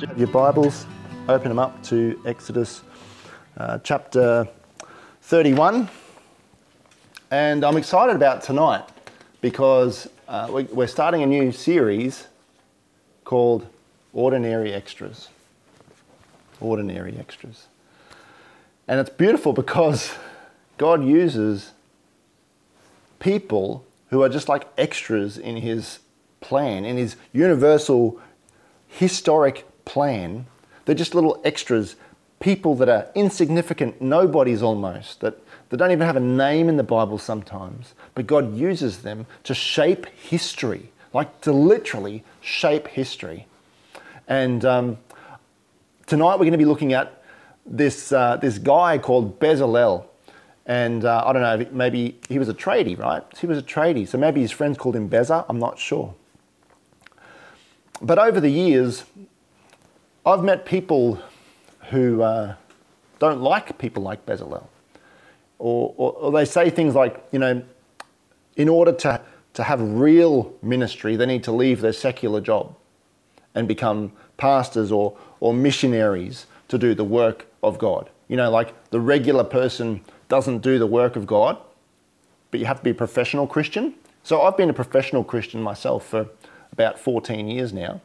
you do your Bibles, open them up to Exodus uh, chapter 31. And I'm excited about tonight because uh, we, we're starting a new series called Ordinary Extras. Ordinary Extras. And it's beautiful because God uses people who are just like extras in His plan, in His universal historic plan. They're just little extras, people that are insignificant, nobodies almost, that, that don't even have a name in the Bible sometimes. But God uses them to shape history, like to literally shape history. And um, tonight we're going to be looking at this, uh, this guy called Bezalel. And uh, I don't know, maybe he was a tradie, right? He was a tradie. So maybe his friends called him Beza, I'm not sure. But over the years, I've met people who uh, don't like people like Bezalel. Or, or, or, they say things like, you know, in order to, to have real ministry, they need to leave their secular job and become pastors or, or missionaries to do the work of God. You know, like the regular person doesn't do the work of God, but you have to be a professional Christian. So I've been a professional Christian myself for about 14 years now.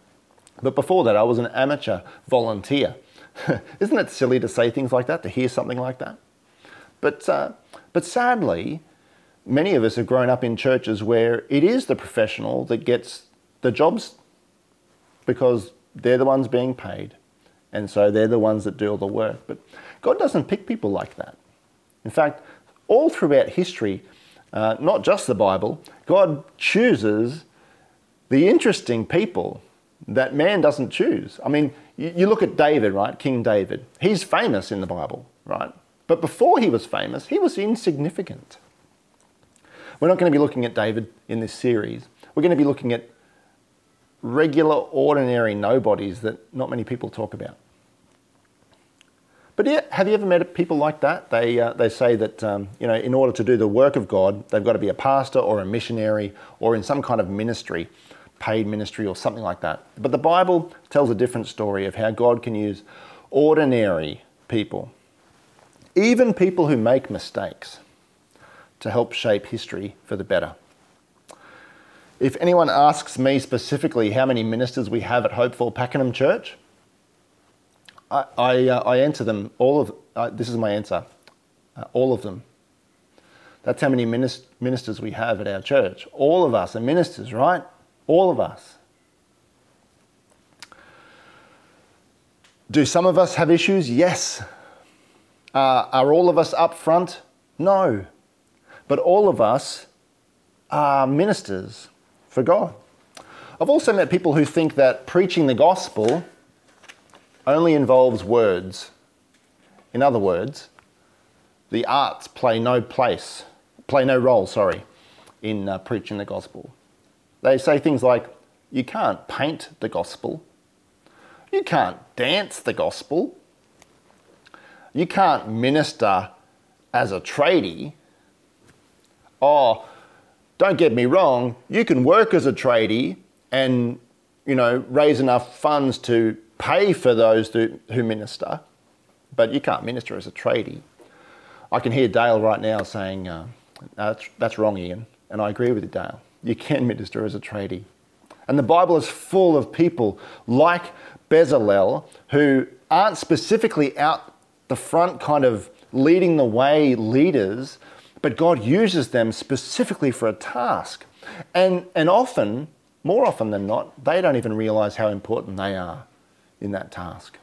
But before that, I was an amateur volunteer. Isn't it silly to say things like that, to hear something like that? But, uh, but sadly, many of us have grown up in churches where it is the professional that gets the jobs because they're the ones being paid. And so they're the ones that do all the work. But God doesn't pick people like that. In fact, all throughout history, uh, not just the Bible, God chooses the interesting people that man doesn't choose. I mean, you, look at David, right? King David. He's famous in the Bible, right? But before he was famous, he was insignificant. We're not going to be looking at David in this series. We're going to be looking at regular, ordinary nobodies that not many people talk about. But yeah, have you ever met people like that? They, uh, they say that um, you know, in order to do the work of God, they've got to be a pastor or a missionary or in some kind of ministry paid ministry or something like that. But the Bible tells a different story of how God can use ordinary people, even people who make mistakes, to help shape history for the better. If anyone asks me specifically how many ministers we have at Hopeful Pakenham Church, I, I, uh, I answer them all of, uh, this is my answer, uh, all of them. That's how many ministers we have at our church. All of us are ministers, right? All of us. Do some of us have issues? Yes. Uh, are all of us up front? No. But all of us are ministers for God. I've also met people who think that preaching the gospel only involves words. In other words, the arts play no place, play no role, sorry, in uh, preaching the gospel. They say things like, you can't paint the gospel. You can't dance the gospel. You can't minister as a tradie. Oh, don't get me wrong, you can work as a tradie and, you know, raise enough funds to pay for those who, who minister, but you can't minister as a tradie. I can hear Dale right now saying, uh, that's, that's wrong, Ian. And I agree with you, Dale you can minister as a tradie. And the Bible is full of people like Bezalel who aren't specifically out the front, kind of leading the way leaders, but God uses them specifically for a task. And, and often, more often than not, they don't even realize how important they are in that task.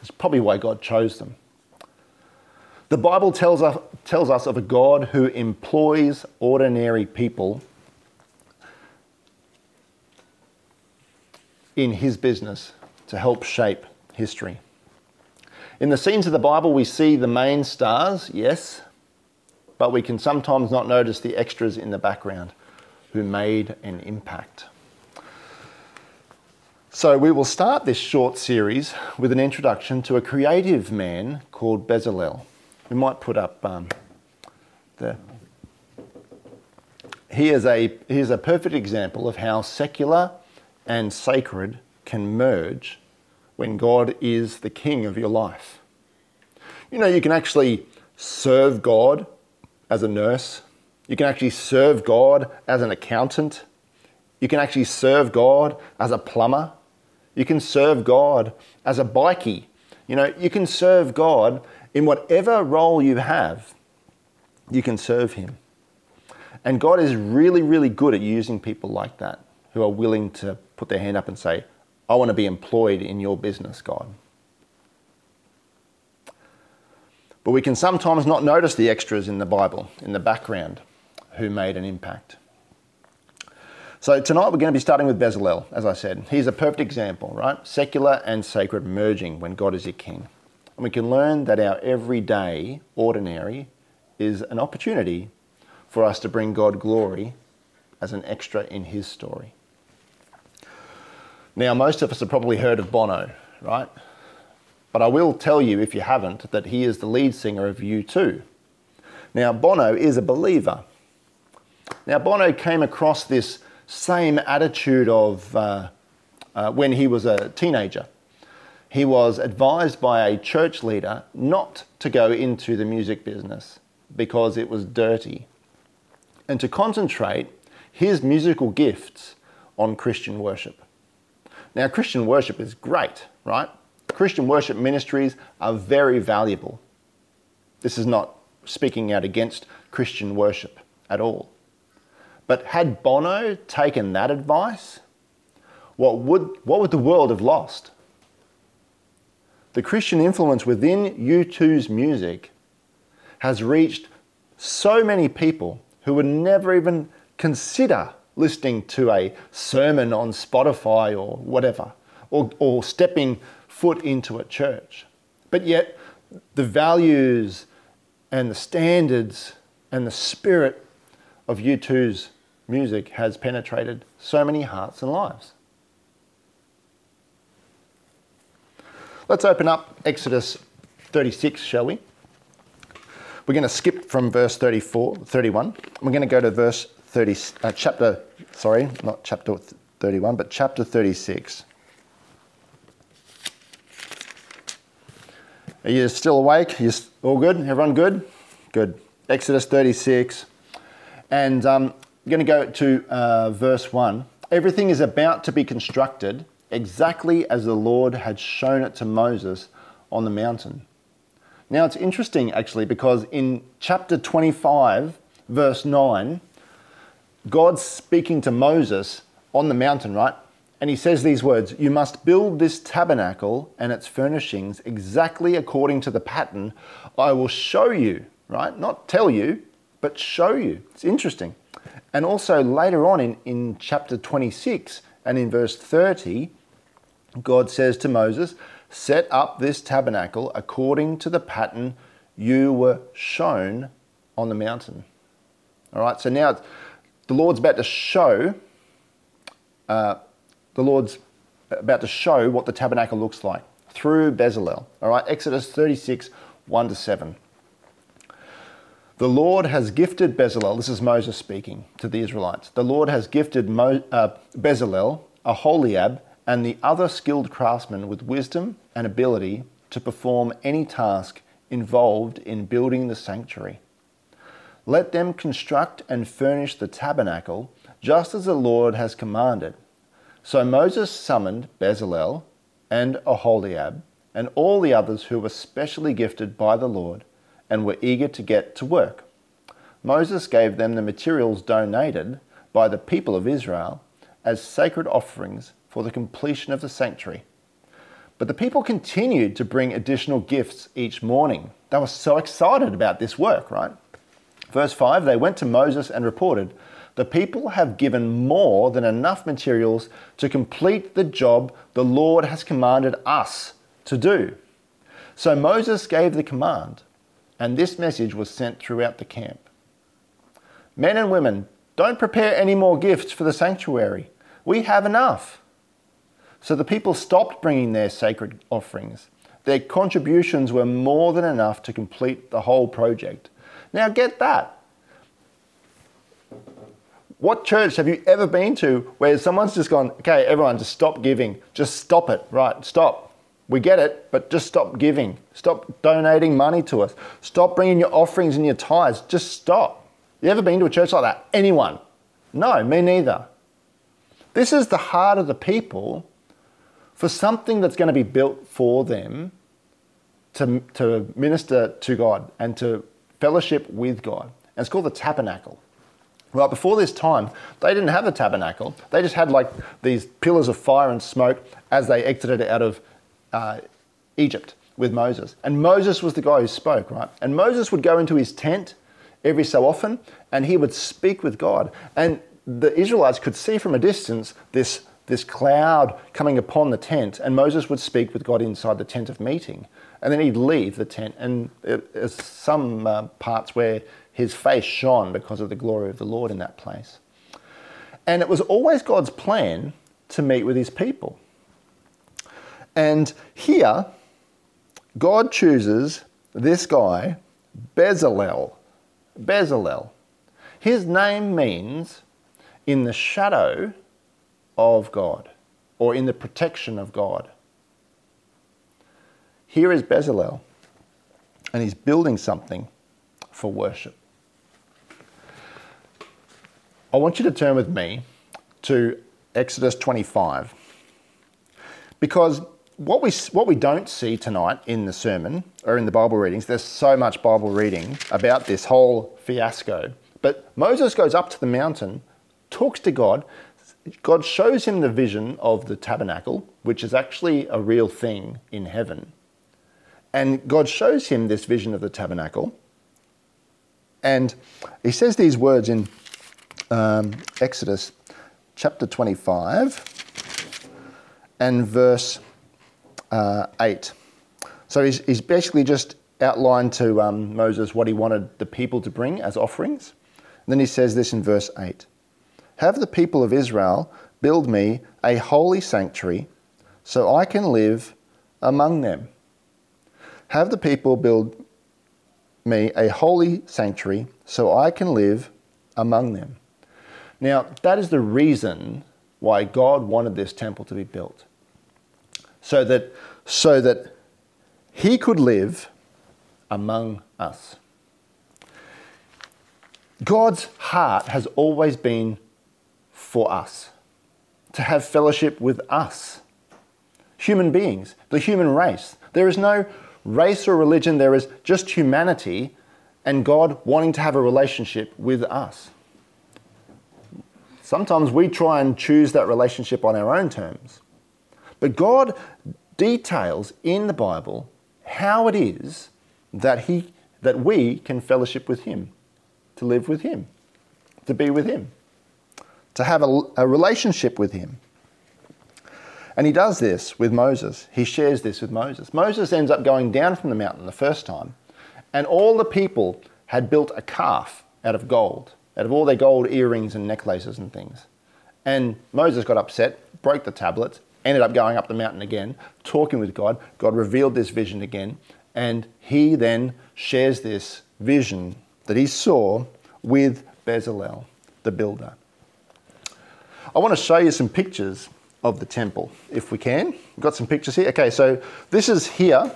It's probably why God chose them. The Bible tells us, tells us of a God who employs ordinary people in his business to help shape history. In the scenes of the Bible, we see the main stars, yes, but we can sometimes not notice the extras in the background who made an impact. So, we will start this short series with an introduction to a creative man called Bezalel. We might put up um, the. He is, a, he is a perfect example of how secular and sacred can merge when God is the king of your life. You know, you can actually serve God as a nurse, you can actually serve God as an accountant, you can actually serve God as a plumber, you can serve God as a bikie. You know, you can serve God in whatever role you have, you can serve Him. And God is really, really good at using people like that who are willing to put their hand up and say, I want to be employed in your business, God. But we can sometimes not notice the extras in the Bible, in the background, who made an impact. So tonight we're going to be starting with Bezalel, as I said. He's a perfect example, right? Secular and sacred merging when God is your king. And we can learn that our everyday, ordinary, is an opportunity for us to bring God glory as an extra in his story. Now, most of us have probably heard of Bono, right? But I will tell you, if you haven't, that he is the lead singer of U2. Now, Bono is a believer. Now, Bono came across this same attitude of uh, uh, when he was a teenager. He was advised by a church leader not to go into the music business because it was dirty and to concentrate his musical gifts on Christian worship. Now, Christian worship is great, right? Christian worship ministries are very valuable. This is not speaking out against Christian worship at all. But had Bono taken that advice, what would, what would the world have lost? The Christian influence within U2's music has reached so many people who would never even consider listening to a sermon on Spotify or whatever, or, or stepping foot into a church. But yet, the values and the standards and the spirit of U2's music has penetrated so many hearts and lives. Let's open up Exodus 36, shall we? We're going to skip from verse 34, 31. We're going to go to verse 30, uh, chapter, sorry, not chapter 31, but chapter 36. Are you still awake? You all good? Everyone good? Good. Exodus 36. And um, I'm going to go to uh, verse 1. Everything is about to be constructed exactly as the Lord had shown it to Moses on the mountain. Now it's interesting actually because in chapter 25, verse 9, God's speaking to Moses on the mountain, right? And he says these words You must build this tabernacle and its furnishings exactly according to the pattern I will show you, right? Not tell you, but show you. It's interesting. And also later on in, in chapter 26 and in verse 30, God says to Moses, Set up this tabernacle according to the pattern you were shown on the mountain. All right, so now the Lord's about to show, uh, the Lord's about to show what the tabernacle looks like through Bezalel. All right, Exodus 36, 1 to 7. The Lord has gifted Bezalel, this is Moses speaking to the Israelites. The Lord has gifted Mo, uh, Bezalel, Aholiab, and the other skilled craftsmen with wisdom and ability to perform any task involved in building the sanctuary. Let them construct and furnish the tabernacle just as the Lord has commanded. So Moses summoned Bezalel and Aholiab and all the others who were specially gifted by the Lord and were eager to get to work. Moses gave them the materials donated by the people of Israel as sacred offerings for the completion of the sanctuary. But the people continued to bring additional gifts each morning. They were so excited about this work, right? Verse 5 They went to Moses and reported, The people have given more than enough materials to complete the job the Lord has commanded us to do. So Moses gave the command, and this message was sent throughout the camp Men and women, don't prepare any more gifts for the sanctuary. We have enough. So the people stopped bringing their sacred offerings. Their contributions were more than enough to complete the whole project. Now, get that. What church have you ever been to where someone's just gone, okay, everyone, just stop giving. Just stop it, right? Stop. We get it, but just stop giving. Stop donating money to us. Stop bringing your offerings and your tithes. Just stop. You ever been to a church like that? Anyone? No, me neither. This is the heart of the people for something that's going to be built for them to, to minister to God and to fellowship with God. And it's called the tabernacle. Well, before this time, they didn't have a tabernacle. They just had like these pillars of fire and smoke as they exited out of uh, Egypt with Moses. And Moses was the guy who spoke, right? And Moses would go into his tent every so often and he would speak with God. And the Israelites could see from a distance this, this cloud coming upon the tent, and Moses would speak with God inside the tent of meeting. And then he'd leave the tent, and there's some uh, parts where his face shone because of the glory of the Lord in that place. And it was always God's plan to meet with his people. And here, God chooses this guy, Bezalel. Bezalel. His name means in the shadow of God or in the protection of God. Here is Bezalel, and he's building something for worship. I want you to turn with me to Exodus 25. Because what we, what we don't see tonight in the sermon or in the Bible readings, there's so much Bible reading about this whole fiasco. But Moses goes up to the mountain, talks to God. God shows him the vision of the tabernacle, which is actually a real thing in heaven. And God shows him this vision of the tabernacle. And he says these words in um, Exodus chapter 25 and verse uh, 8. So he's, he's, basically just outlined to um, Moses what he wanted the people to bring as offerings. And then he says this in verse 8 Have the people of Israel build me a holy sanctuary so I can live among them. Have the people build me a holy sanctuary so I can live among them. Now, that is the reason why God wanted this temple to be built. So that, so that he could live among us. God's heart has always been for us, to have fellowship with us, human beings, the human race. There is no race or religion, there is just humanity and God wanting to have a relationship with us. Sometimes we try and choose that relationship on our own terms. But God details in the Bible how it is that, he, that we can fellowship with Him, to live with Him, to be with Him, to have a, a relationship with Him. And he does this with Moses. He shares this with Moses. Moses ends up going down from the mountain the first time, and all the people had built a calf out of gold out of all their gold earrings and necklaces and things. And Moses got upset, broke the tablets, ended up going up the mountain again, talking with God. God revealed this vision again, and he then shares this vision that he saw with Bezalel, the builder. I want to show you some pictures of the temple, if we can. We've got some pictures here. Okay, so this is here.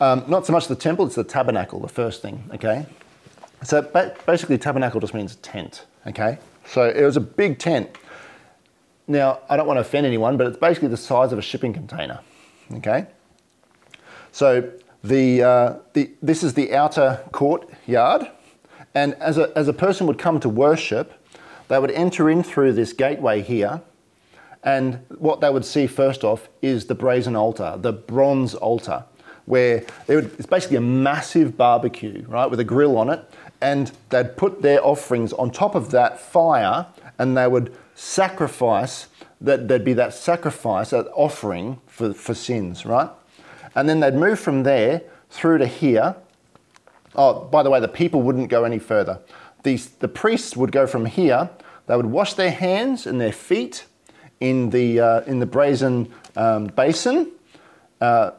Um, not so much the temple, it's the tabernacle, the first thing, okay? So basically, tabernacle just means tent, okay? So it was a big tent. Now, I don't want to offend anyone, but it's basically the size of a shipping container, okay? So the, uh, the, this is the outer courtyard, and as a, as a person would come to worship, they would enter in through this gateway here, and what they would see first off is the brazen altar, the bronze altar, where would, it's basically a massive barbecue, right, with a grill on it, and they'd put their offerings on top of that fire and they would sacrifice that there'd be that sacrifice that offering for, for sins right? And then they'd move from there through to here. Oh by the way the people wouldn't go any further. These, the priests would go from here. They would wash their hands and their feet in the, uh, in the brazen um, basin uh,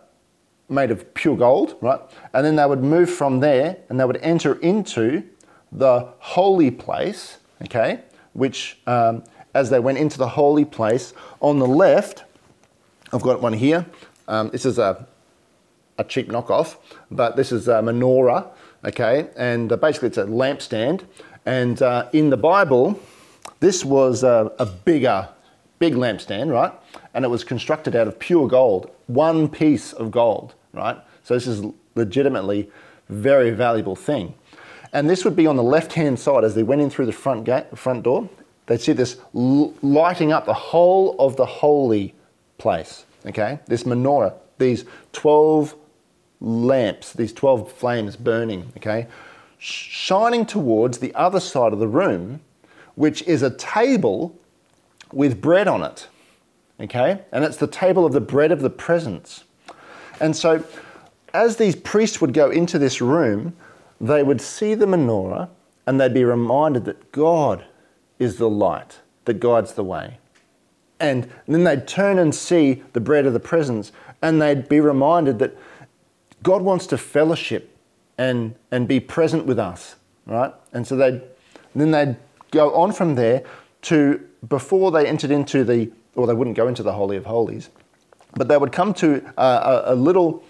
made of pure gold, right? And then they would move from there and they would enter into the holy place, okay? Which, um, as they went into the holy place, on the left I've got one here. Um, this is a, a cheap knockoff, but this is a menorah, okay? And uh, basically it's a lampstand. And uh, in the Bible, this was a, a bigger, big lampstand, right? And it was constructed out of pure gold, one piece of gold, right? So this is legitimately very valuable thing. And this would be on the left-hand side as they went in through the front gate, front door. They'd see this lighting up the whole of the holy place. Okay, this menorah, these twelve lamps, these twelve flames burning. Okay, shining towards the other side of the room, which is a table with bread on it. Okay, and it's the table of the bread of the presence. And so, as these priests would go into this room, they would see the menorah and they'd be reminded that God is the light that guides the way. And then they'd turn and see the bread of the presence and they'd be reminded that God wants to fellowship and, and be present with us, right? And so they'd, then they'd go on from there to before they entered into the, or they wouldn't go into the Holy of Holies, but they would come to a, a, little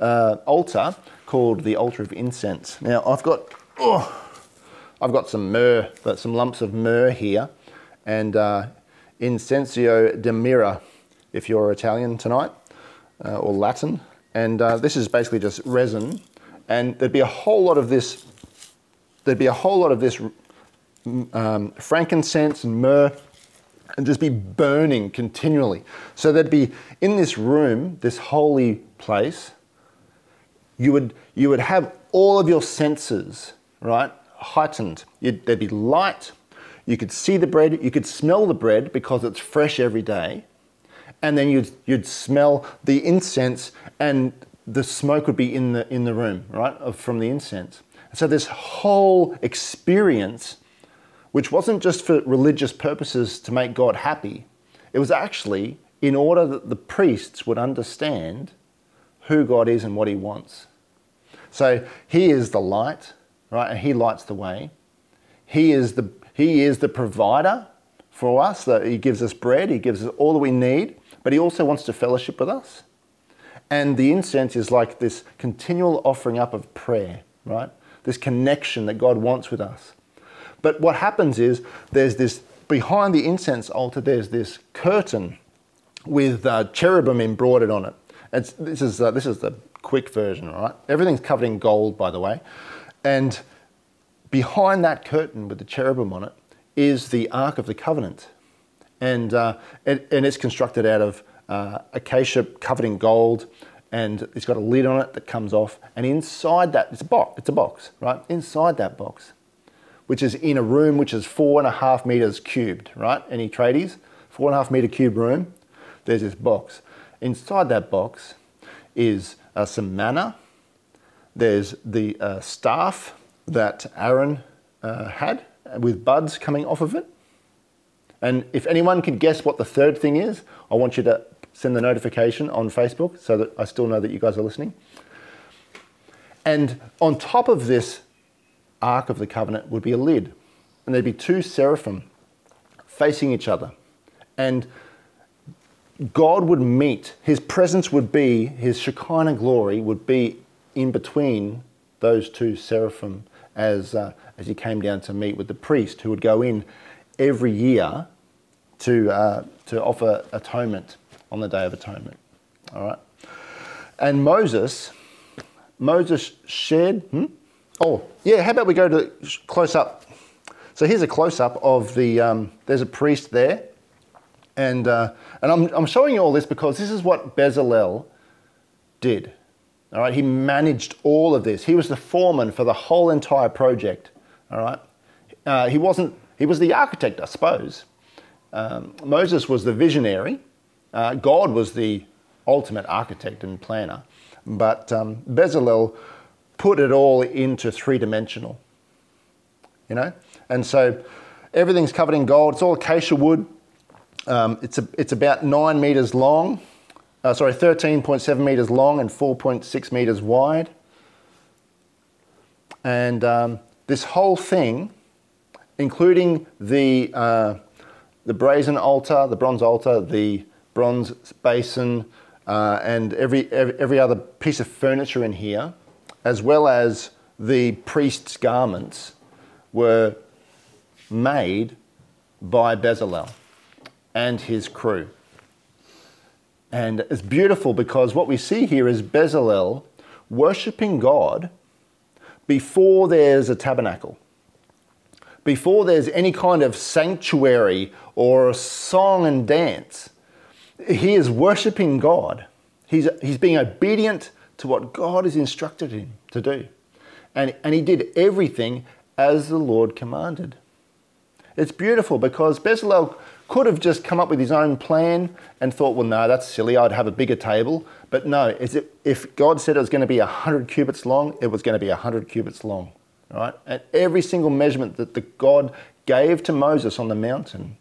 uh, altar called the altar of incense. Now I've got, oh, I've got some myrrh, some lumps of myrrh here, and uh, incensio de mira, if you're Italian tonight, uh, or Latin. And uh, this is basically just resin, and there'd be a whole lot of this. There'd be a whole lot of this um, frankincense and myrrh and just be burning continually. So there'd be in this room, this holy place, you would, you would have all of your senses, right, heightened. You'd, there'd be light. You could see the bread. You could smell the bread because it's fresh every day. And then you'd, you'd smell the incense and the smoke would be in the, in the room, right, from the incense. So this whole experience, which wasn't just for religious purposes to make God happy, it was actually in order that the priests would understand who God is and what He wants. So He is the light, right? And He lights the way. He is the, he is the provider for us, that He gives us bread, He gives us all that we need, but He also wants to fellowship with us. And the incense is like this continual offering up of prayer, right? This connection that God wants with us. But what happens is there's this, behind the incense altar, there's this curtain with uh, cherubim embroidered on it. It's, this, is, uh, this is the quick version, right? Everything's covered in gold, by the way. And behind that curtain with the cherubim on it is the Ark of the Covenant. And, uh, and it's constructed out of uh, acacia covered in gold, and it's got a lid on it that comes off. And inside that, it's a box, it's a box, right? Inside that box, which is in a room which is four and a half meters cubed, right? Any tradies? Four and a half meter cube room, there's this box. Inside that box is uh, some manna. There's the uh, staff that Aaron uh, had with buds coming off of it. And if anyone can guess what the third thing is, I want you to send the notification on Facebook so that I still know that you guys are listening. And on top of this Ark of the Covenant would be a lid, and there'd be two seraphim facing each other. And God would meet, his presence would be, his Shekinah glory would be in between those two seraphim as, uh, as he came down to meet with the priest who would go in every year to, uh, to offer atonement on the Day of Atonement. All right? And Moses, Moses shared, hmm? Oh, yeah, how about we go to close up? So here's a close up of the, um, there's a priest there and, uh, and I'm, I'm showing you all this because this is what Bezalel did. All right, he managed all of this. He was the foreman for the whole entire project. All right, uh, he wasn't. He was the architect, I suppose. Um, Moses was the visionary. Uh, God was the ultimate architect and planner. But um, Bezalel put it all into three dimensional. You know, and so everything's covered in gold. It's all acacia wood. Um, it's, a, it's about nine metres long, uh, sorry, 13.7 metres long and 4.6 metres wide. And um, this whole thing, including the, uh, the brazen altar, the bronze altar, the bronze basin, uh, and every, every, every other piece of furniture in here, as well as the priest's garments, were made by Bezalel and his crew. And it's beautiful because what we see here is Bezalel worshipping God before there's a tabernacle, before there's any kind of sanctuary or a song and dance. He is worshipping God. He's, he's being obedient to what God has instructed him to do. And, and he did everything as the Lord commanded. It's beautiful because Bezalel could have just come up with his own plan and thought, well, no, that's silly. I'd have a bigger table. But no, if God said it was going to be 100 cubits long, it was going to be 100 cubits long. Right? And every single measurement that the God gave to Moses on the mountain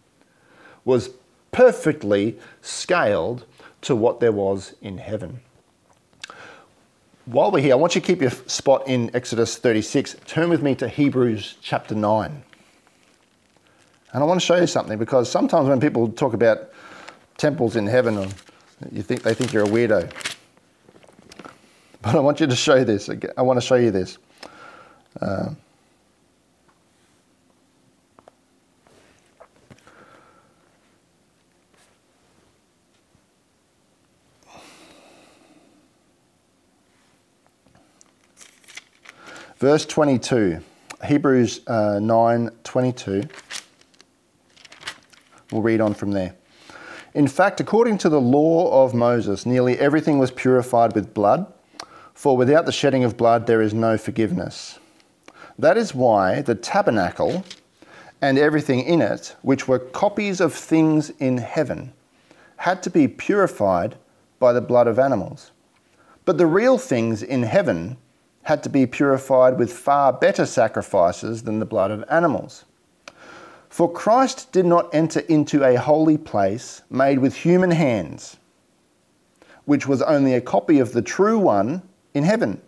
was perfectly scaled to what there was in heaven. While we're here, I want you to keep your spot in Exodus 36. Turn with me to Hebrews chapter 9. And I want to show you something because sometimes when people talk about temples in heaven, you think they think you're a weirdo. But I want you to show this. I want to show you this. Uh, verse 22 hebrews uh, 9 22 We'll read on from there. In fact, according to the law of Moses, nearly everything was purified with blood, for without the shedding of blood there is no forgiveness. That is why the tabernacle and everything in it, which were copies of things in heaven, had to be purified by the blood of animals. But the real things in heaven had to be purified with far better sacrifices than the blood of animals. For Christ did not enter into a holy place made with human hands, which was only a copy of the true one in heaven.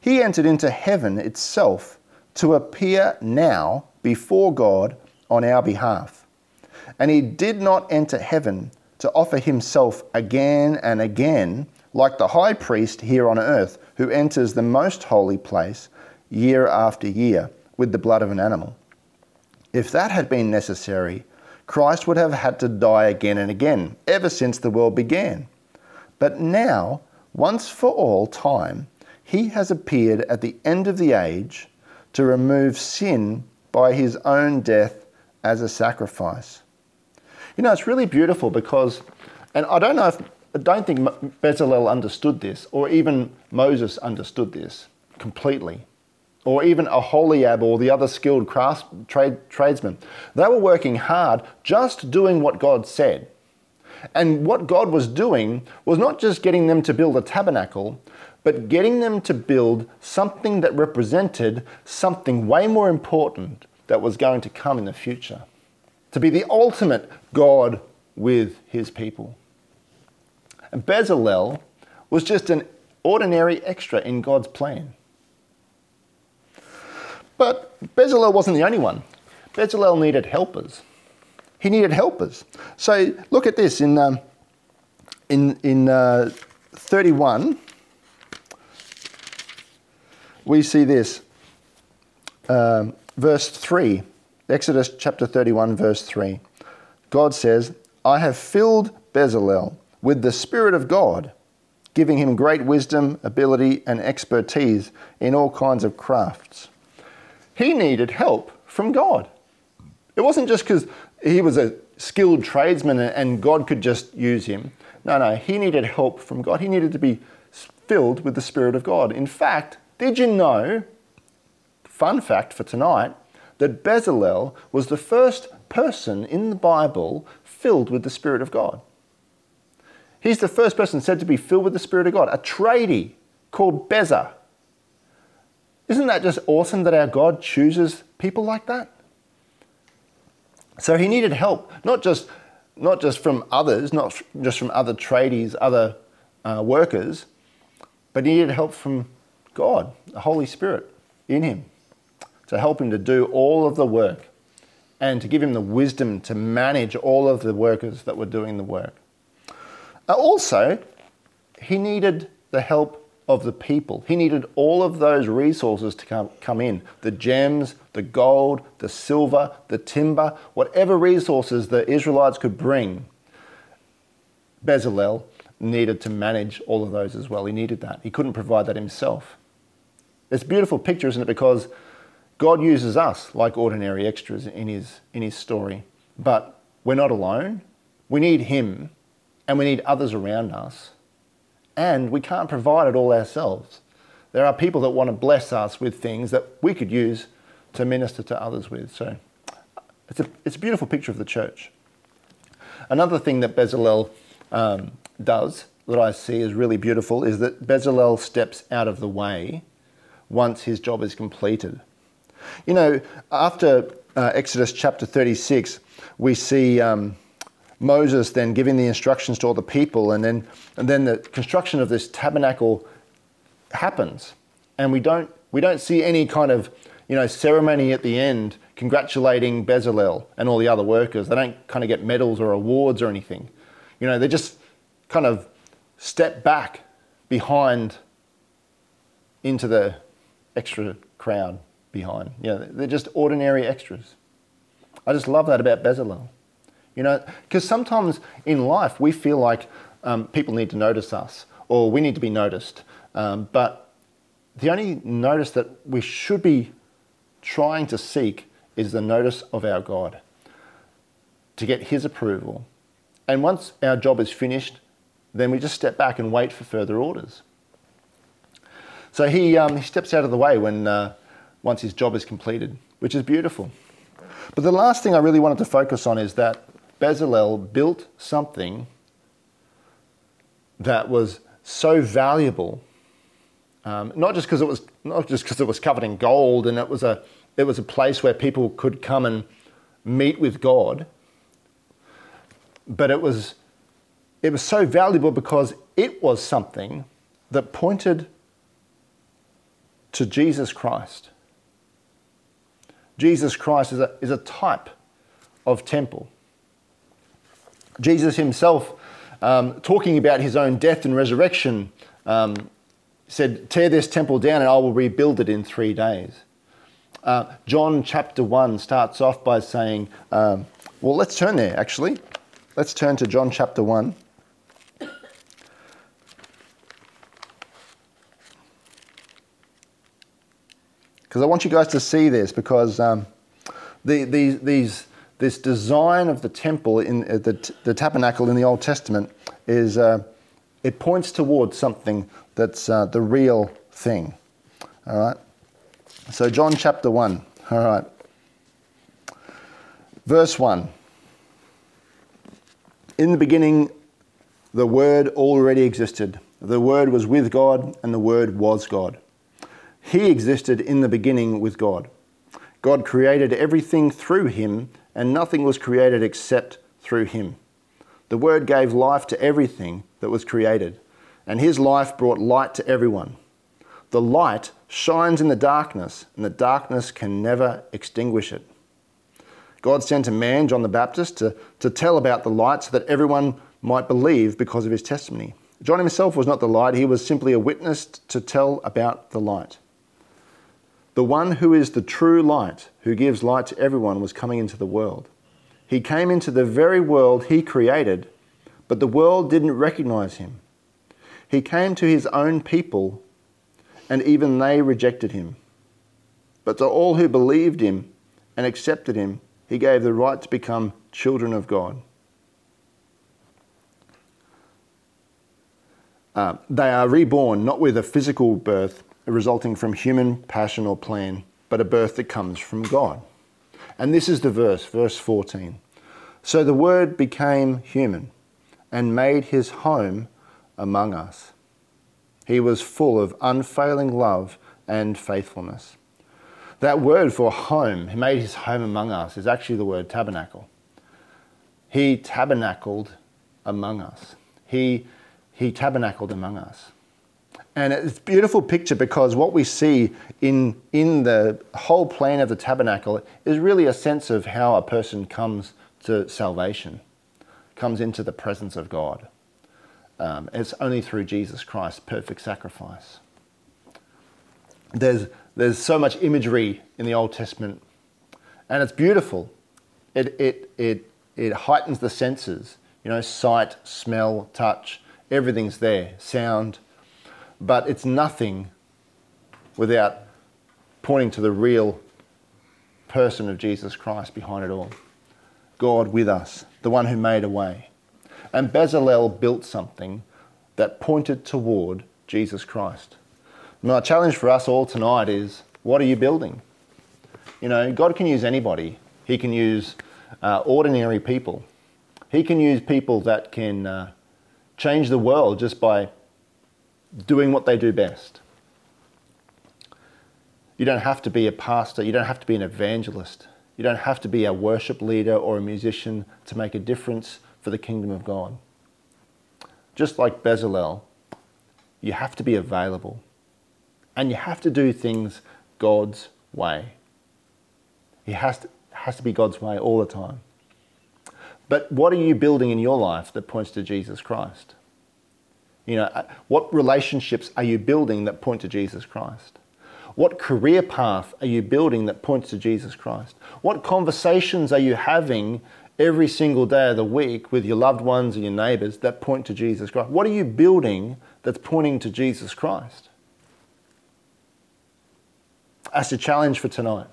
He entered into heaven itself to appear now before God on our behalf. And he did not enter heaven to offer himself again and again, like the high priest here on earth, who enters the most holy place year after year with the blood of an animal. If that had been necessary, Christ would have had to die again and again, ever since the world began. But now, once for all time, he has appeared at the end of the age to remove sin by his own death as a sacrifice. You know, it's really beautiful because, and I don't know if, I don't think Bezalel understood this, or even Moses understood this completely or even Aholiab or the other skilled crafts, trade, tradesmen. They were working hard just doing what God said. And what God was doing was not just getting them to build a tabernacle, but getting them to build something that represented something way more important that was going to come in the future. To be the ultimate God with his people. And Bezalel was just an ordinary extra in God's plan. But Bezalel wasn't the only one. Bezalel needed helpers. He needed helpers. So look at this in, um, in, in uh, 31, we see this. Um, verse 3, Exodus chapter 31, verse 3. God says, I have filled Bezalel with the Spirit of God, giving him great wisdom, ability, and expertise in all kinds of crafts. He needed help from God. It wasn't just because he was a skilled tradesman and God could just use him. No, no, he needed help from God. He needed to be filled with the Spirit of God. In fact, did you know, fun fact for tonight, that Bezalel was the first person in the Bible filled with the Spirit of God? He's the first person said to be filled with the Spirit of God, a tradie called Beza. Isn't that just awesome that our God chooses people like that? So he needed help, not just, not just from others, not just from other tradies, other uh, workers, but he needed help from God, the Holy Spirit in him, to help him to do all of the work and to give him the wisdom to manage all of the workers that were doing the work. Uh, also, he needed the help of the people. He needed all of those resources to come, come in the gems, the gold, the silver, the timber, whatever resources the Israelites could bring. Bezalel needed to manage all of those as well. He needed that. He couldn't provide that himself. It's a beautiful picture, isn't it? Because God uses us like ordinary extras in his, in his story. But we're not alone. We need Him and we need others around us. And we can't provide it all ourselves. There are people that want to bless us with things that we could use to minister to others with. So it's a, it's a beautiful picture of the church. Another thing that Bezalel um, does that I see is really beautiful is that Bezalel steps out of the way once his job is completed. You know, after uh, Exodus chapter 36, we see um, Moses then giving the instructions to all the people, and then, and then the construction of this tabernacle happens. And we don't, we don't see any kind of you know, ceremony at the end congratulating Bezalel and all the other workers. They don't kind of get medals or awards or anything. You know, they just kind of step back behind into the extra crowd behind. You know, they're just ordinary extras. I just love that about Bezalel. You know, because sometimes in life we feel like um, people need to notice us or we need to be noticed. Um, but the only notice that we should be trying to seek is the notice of our God to get His approval. And once our job is finished, then we just step back and wait for further orders. So he, um, he steps out of the way when uh, once his job is completed, which is beautiful. But the last thing I really wanted to focus on is that Bezalel built something that was so valuable, um, not just because it was not just because it was covered in gold and it was a it was a place where people could come and meet with God, but it was it was so valuable because it was something that pointed to Jesus Christ. Jesus Christ is a, is a type of temple. Jesus himself, um, talking about his own death and resurrection, um, said, Tear this temple down and I will rebuild it in three days. Uh, John chapter 1 starts off by saying, um, well, let's turn there actually. Let's turn to John chapter 1. Because I want you guys to see this because um, the, the, these this design of the temple in uh, the, the tabernacle in the Old Testament is uh, it points towards something that's uh, the real thing. All right. So John chapter one. All right. Verse one. In the beginning, the Word already existed. The Word was with God, and the Word was God. He existed in the beginning with God. God created everything through him and nothing was created except through him. The Word gave life to everything that was created, and his life brought light to everyone. The light shines in the darkness, and the darkness can never extinguish it. God sent a man, John the Baptist, to, to tell about the light so that everyone might believe because of his testimony. John himself was not the light, he was simply a witness to tell about the light. The one who is the true light, who gives light to everyone, was coming into the world. He came into the very world he created, but the world didn't recognize him. He came to his own people, and even they rejected him. But to all who believed him and accepted him, he gave the right to become children of God. Uh, they are reborn not with a physical birth resulting from human passion or plan, but a birth that comes from God. And this is the verse, verse 14. So the Word became human and made his home among us. He was full of unfailing love and faithfulness. That word for home, he made his home among us, is actually the word tabernacle. He tabernacled among us. He, he tabernacled among us. And it's a beautiful picture because what we see in, in the whole plan of the tabernacle is really a sense of how a person comes to salvation, comes into the presence of God. Um, it's only through Jesus Christ, perfect sacrifice. There's, there's so much imagery in the Old Testament, and it's beautiful. It, it, it, it heightens the senses, you know, sight, smell, touch, everything's there, sound, but it's nothing without pointing to the real person of Jesus Christ behind it all. God with us, the one who made a way. And Bezalel built something that pointed toward Jesus Christ. My challenge for us all tonight is what are you building? You know, God can use anybody, He can use uh, ordinary people, He can use people that can uh, change the world just by doing what they do best. You don't have to be a pastor, you don't have to be an evangelist, you don't have to be a worship leader or a musician to make a difference for the kingdom of God. Just like Bezalel, you have to be available and you have to do things God's way. It has to, has to be God's way all the time. But what are you building in your life that points to Jesus Christ? You know, uh, what relationships are you building that point to Jesus Christ? What career path are you building that points to Jesus Christ? What conversations are you having every single day of the week with your loved ones and your neighbors that point to Jesus Christ? What are you building that's pointing to Jesus Christ? That's a challenge for tonight.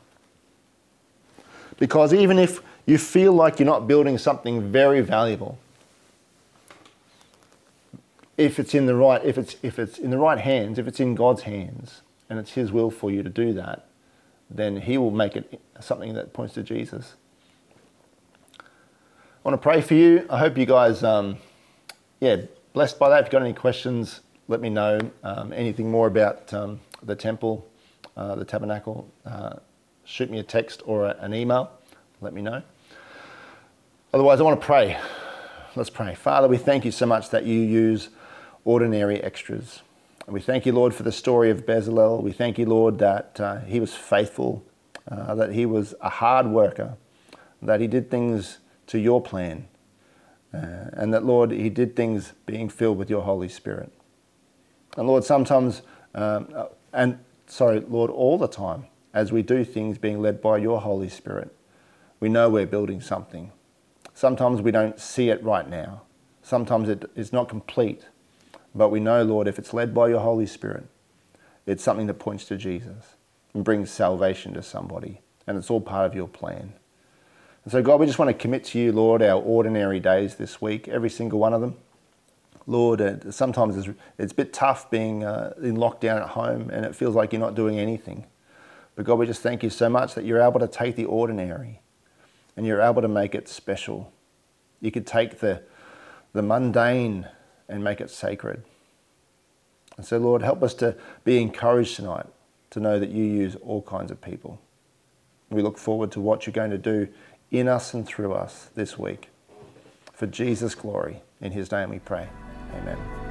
Because even if you feel like you're not building something very valuable, if it's in the right if it's if it's in the right hands, if it's in God's hands, and it's His will for you to do that, then He will make it something that points to Jesus. I want to pray for you. I hope you guys, um, yeah, blessed by that. If you've got any questions, let me know. Um, anything more about um, the temple, uh, the tabernacle, uh, shoot me a text or a, an email. Let me know. Otherwise, I want to pray. Let's pray. Father, we thank you so much that you use ordinary extras. And we thank you, Lord, for the story of Bezalel. We thank you, Lord, that uh, he was faithful, uh, that he was a hard worker, that he did things to your plan, uh, and that, Lord, he did things being filled with your Holy Spirit. And Lord, sometimes, um, uh, and sorry, Lord, all the time, as we do things being led by your Holy Spirit, we know we're building something. Sometimes we don't see it right now. Sometimes it is not complete. But we know, Lord, if it's led by your Holy Spirit, it's something that points to Jesus and brings salvation to somebody. And it's all part of your plan. And so, God, we just want to commit to you, Lord, our ordinary days this week, every single one of them. Lord, uh, sometimes it's, it's a bit tough being uh, in lockdown at home and it feels like you're not doing anything. But God, we just thank you so much that you're able to take the ordinary and you're able to make it special. You could take the, the mundane and make it sacred. And so, Lord, help us to be encouraged tonight to know that you use all kinds of people. We look forward to what you're going to do in us and through us this week. For Jesus' glory, in his name we pray. Amen.